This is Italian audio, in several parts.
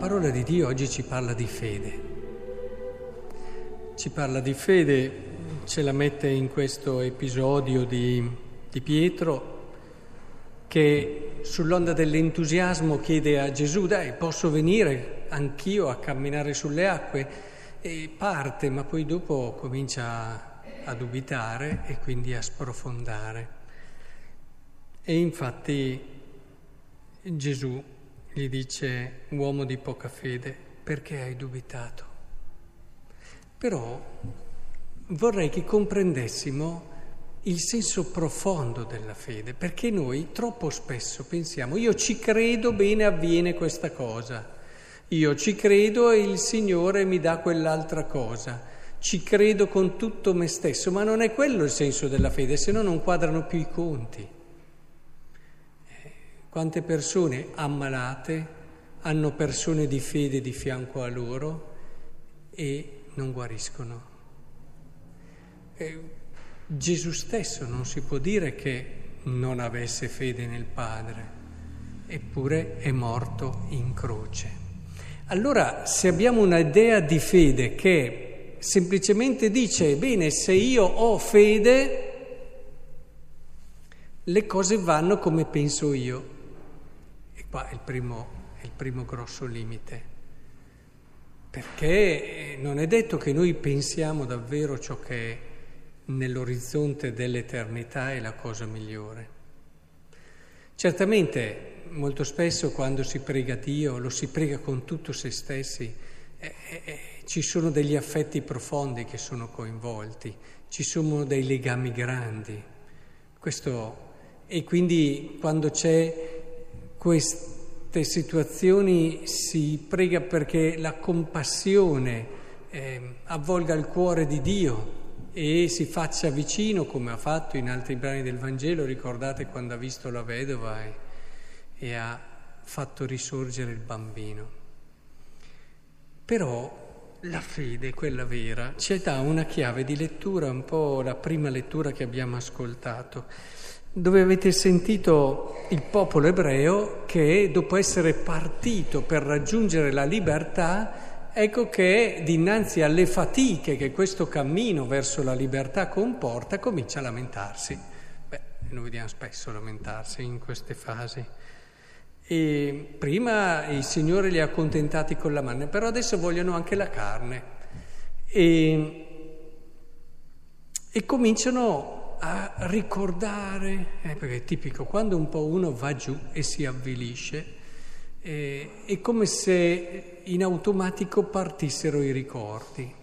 La parola di Dio oggi ci parla di fede. Ci parla di fede, ce la mette in questo episodio di, di Pietro che sull'onda dell'entusiasmo chiede a Gesù, dai, posso venire anch'io a camminare sulle acque? E parte, ma poi dopo comincia a dubitare e quindi a sprofondare. E infatti Gesù gli dice, uomo di poca fede, perché hai dubitato? Però vorrei che comprendessimo il senso profondo della fede, perché noi troppo spesso pensiamo, io ci credo, bene avviene questa cosa, io ci credo e il Signore mi dà quell'altra cosa, ci credo con tutto me stesso, ma non è quello il senso della fede, se no non quadrano più i conti. Eh, quante persone ammalate hanno persone di fede di fianco a loro e non guariscono. E Gesù stesso non si può dire che non avesse fede nel Padre, eppure è morto in croce. Allora, se abbiamo un'idea di fede che semplicemente dice, bene, se io ho fede, le cose vanno come penso io. Qua è il primo, è il primo grosso limite. Perché non è detto che noi pensiamo davvero ciò che nell'orizzonte dell'eternità è la cosa migliore. Certamente molto spesso quando si prega Dio lo si prega con tutto se stessi, eh, eh, eh, ci sono degli affetti profondi che sono coinvolti, ci sono dei legami grandi. Questo, e quindi quando c'è queste situazioni si prega perché la compassione eh, avvolga il cuore di Dio e si faccia vicino, come ha fatto in altri brani del Vangelo, ricordate quando ha visto la vedova e, e ha fatto risorgere il bambino. Però la fede, quella vera, ci dà una chiave di lettura, un po' la prima lettura che abbiamo ascoltato dove avete sentito il popolo ebreo che dopo essere partito per raggiungere la libertà, ecco che dinanzi alle fatiche che questo cammino verso la libertà comporta, comincia a lamentarsi. Beh, lo vediamo spesso lamentarsi in queste fasi. E prima il Signore li ha accontentati con la manna, però adesso vogliono anche la carne. E, e cominciano a ricordare, eh, perché è tipico, quando un po' uno va giù e si avvilisce, eh, è come se in automatico partissero i ricordi.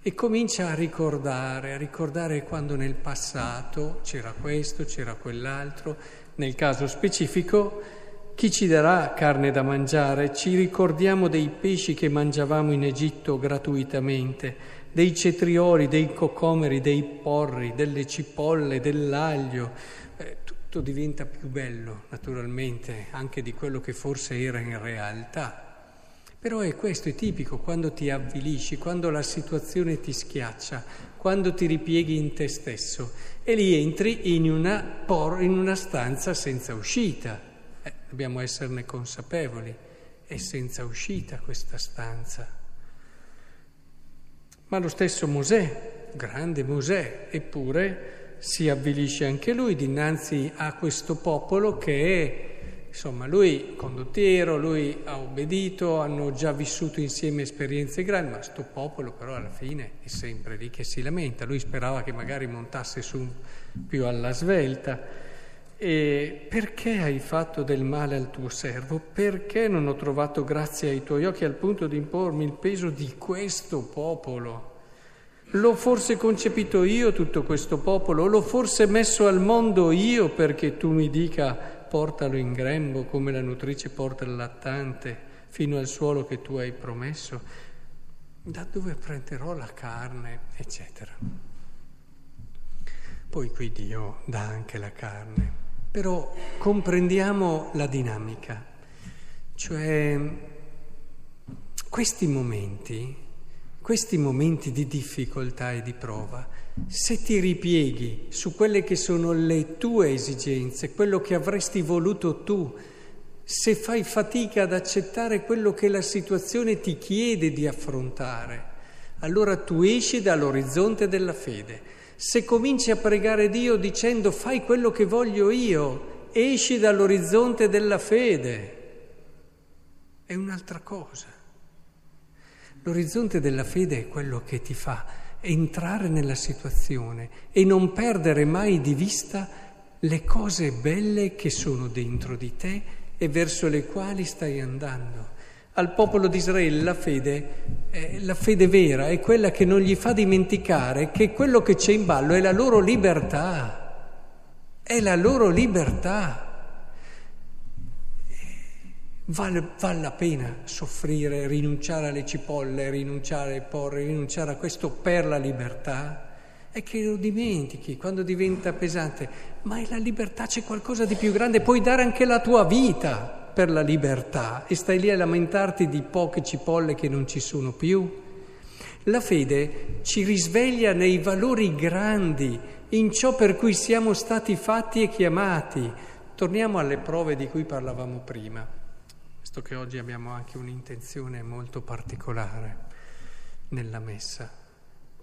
E comincia a ricordare, a ricordare quando nel passato c'era questo, c'era quell'altro, nel caso specifico chi ci darà carne da mangiare? Ci ricordiamo dei pesci che mangiavamo in Egitto gratuitamente dei cetrioli, dei cocomeri, dei porri, delle cipolle, dell'aglio. Eh, tutto diventa più bello, naturalmente, anche di quello che forse era in realtà. Però è questo, è tipico, quando ti avvilisci, quando la situazione ti schiaccia, quando ti ripieghi in te stesso e lì entri in una, por, in una stanza senza uscita. Dobbiamo esserne consapevoli, è senza uscita questa stanza. Ma lo stesso Mosè, grande Mosè, eppure si avvilisce anche lui dinanzi a questo popolo che è, insomma, lui condottiero, lui ha obbedito, hanno già vissuto insieme esperienze grandi, ma sto popolo però alla fine è sempre lì che si lamenta. Lui sperava che magari montasse su più alla svelta. E perché hai fatto del male al tuo servo? Perché non ho trovato grazia ai tuoi occhi al punto di impormi il peso di questo popolo? L'ho forse concepito io tutto questo popolo? L'ho forse messo al mondo io perché tu mi dica portalo in grembo come la nutrice porta il lattante fino al suolo che tu hai promesso? Da dove prenderò la carne? eccetera. Poi qui Dio dà anche la carne. Però comprendiamo la dinamica, cioè questi momenti, questi momenti di difficoltà e di prova, se ti ripieghi su quelle che sono le tue esigenze, quello che avresti voluto tu, se fai fatica ad accettare quello che la situazione ti chiede di affrontare, allora tu esci dall'orizzonte della fede. Se cominci a pregare Dio dicendo fai quello che voglio io, esci dall'orizzonte della fede. È un'altra cosa. L'orizzonte della fede è quello che ti fa entrare nella situazione e non perdere mai di vista le cose belle che sono dentro di te e verso le quali stai andando. Al popolo di Israele la fede, eh, la fede vera è quella che non gli fa dimenticare che quello che c'è in ballo è la loro libertà, è la loro libertà. Vale, vale, la pena soffrire, rinunciare alle cipolle, rinunciare ai porri, rinunciare a questo per la libertà? È che lo dimentichi quando diventa pesante, ma è la libertà, c'è qualcosa di più grande, puoi dare anche la tua vita per la libertà e stai lì a lamentarti di poche cipolle che non ci sono più. La fede ci risveglia nei valori grandi, in ciò per cui siamo stati fatti e chiamati. Torniamo alle prove di cui parlavamo prima, visto che oggi abbiamo anche un'intenzione molto particolare nella messa.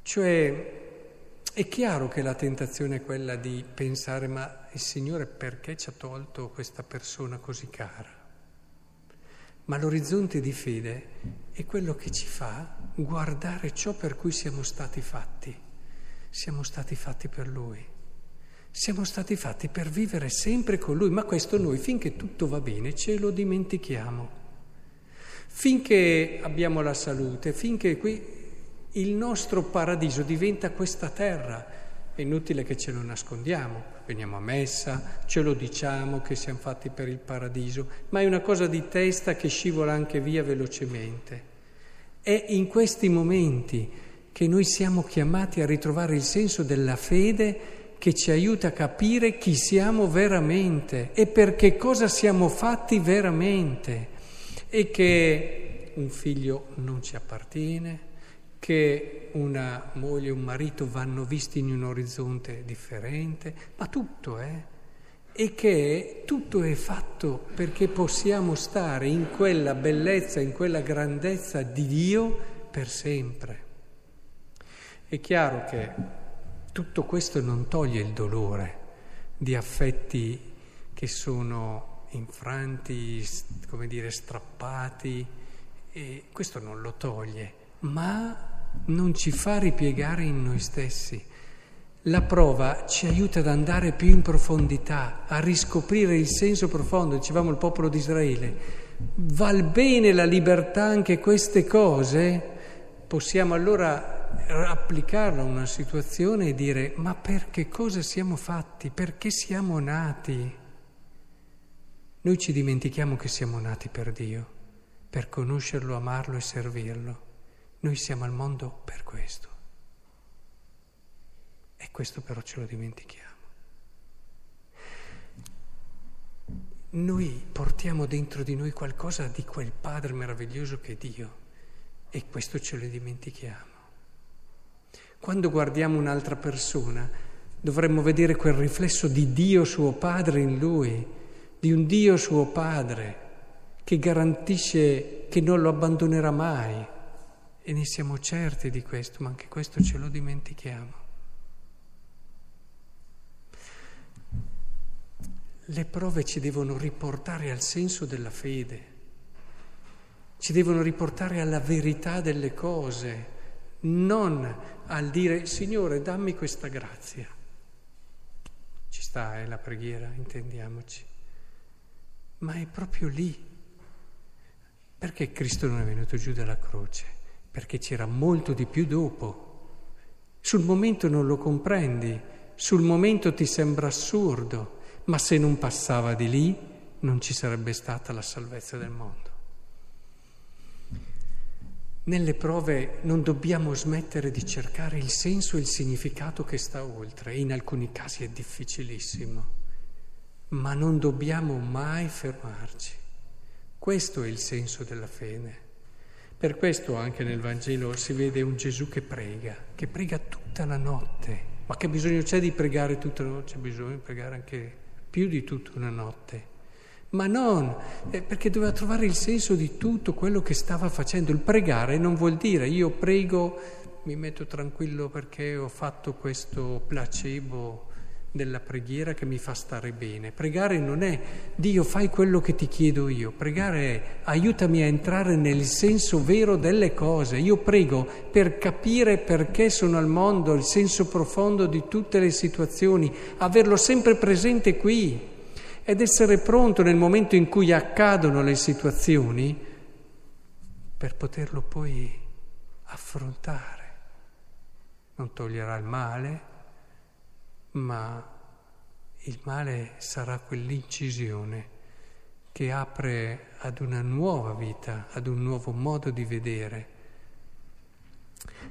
Cioè è chiaro che la tentazione è quella di pensare ma il Signore perché ci ha tolto questa persona così cara? Ma l'orizzonte di fede è quello che ci fa guardare ciò per cui siamo stati fatti. Siamo stati fatti per Lui. Siamo stati fatti per vivere sempre con Lui, ma questo noi finché tutto va bene ce lo dimentichiamo. Finché abbiamo la salute, finché qui il nostro paradiso diventa questa terra. È inutile che ce lo nascondiamo, veniamo a messa, ce lo diciamo che siamo fatti per il paradiso, ma è una cosa di testa che scivola anche via velocemente. È in questi momenti che noi siamo chiamati a ritrovare il senso della fede che ci aiuta a capire chi siamo veramente e per che cosa siamo fatti veramente e che un figlio non ci appartiene, che una moglie e un marito vanno visti in un orizzonte differente, ma tutto. Eh? E che tutto è fatto perché possiamo stare in quella bellezza, in quella grandezza di Dio per sempre. È chiaro che tutto questo non toglie il dolore di affetti che sono infranti, come dire, strappati, e questo non lo toglie, ma non ci fa ripiegare in noi stessi. La prova ci aiuta ad andare più in profondità, a riscoprire il senso profondo, dicevamo il popolo di Israele. Val bene la libertà anche queste cose? Possiamo allora applicarla a una situazione e dire ma per che cosa siamo fatti? Perché siamo nati? Noi ci dimentichiamo che siamo nati per Dio, per conoscerlo, amarlo e servirlo. Noi siamo al mondo per questo. E questo però ce lo dimentichiamo. Noi portiamo dentro di noi qualcosa di quel Padre meraviglioso che è Dio e questo ce lo dimentichiamo. Quando guardiamo un'altra persona dovremmo vedere quel riflesso di Dio suo Padre in lui, di un Dio suo Padre che garantisce che non lo abbandonerà mai, e ne siamo certi di questo, ma anche questo ce lo dimentichiamo. Le prove ci devono riportare al senso della fede, ci devono riportare alla verità delle cose, non al dire Signore dammi questa grazia. Ci sta, eh, la preghiera, intendiamoci. Ma è proprio lì. Perché Cristo non è venuto giù dalla croce? Perché c'era molto di più dopo. Sul momento non lo comprendi, sul momento ti sembra assurdo, ma se non passava di lì non ci sarebbe stata la salvezza del mondo. Nelle prove non dobbiamo smettere di cercare il senso e il significato che sta oltre, in alcuni casi è difficilissimo, ma non dobbiamo mai fermarci. Questo è il senso della fede. Per questo anche nel Vangelo si vede un Gesù che prega, che prega tutta la notte. Ma che bisogno c'è di pregare tutta la notte? C'è bisogno di pregare anche più di tutta una notte. ma non eh, perché doveva trovare il senso di tutto quello che stava facendo. Il pregare non vuol dire io prego, mi metto tranquillo perché ho fatto questo placebo della preghiera che mi fa stare bene. Pregare non è Dio fai quello che ti chiedo io, pregare è aiutami a entrare nel senso vero delle cose. Io prego per capire perché sono al mondo, il senso profondo di tutte le situazioni, averlo sempre presente qui ed essere pronto nel momento in cui accadono le situazioni per poterlo poi affrontare. Non toglierà il male, ma il male sarà quell'incisione che apre ad una nuova vita, ad un nuovo modo di vedere.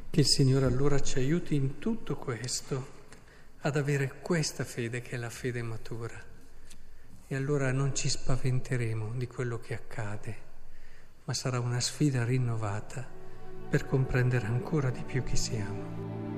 Che il Signore allora ci aiuti in tutto questo, ad avere questa fede che è la fede matura e allora non ci spaventeremo di quello che accade, ma sarà una sfida rinnovata per comprendere ancora di più chi siamo.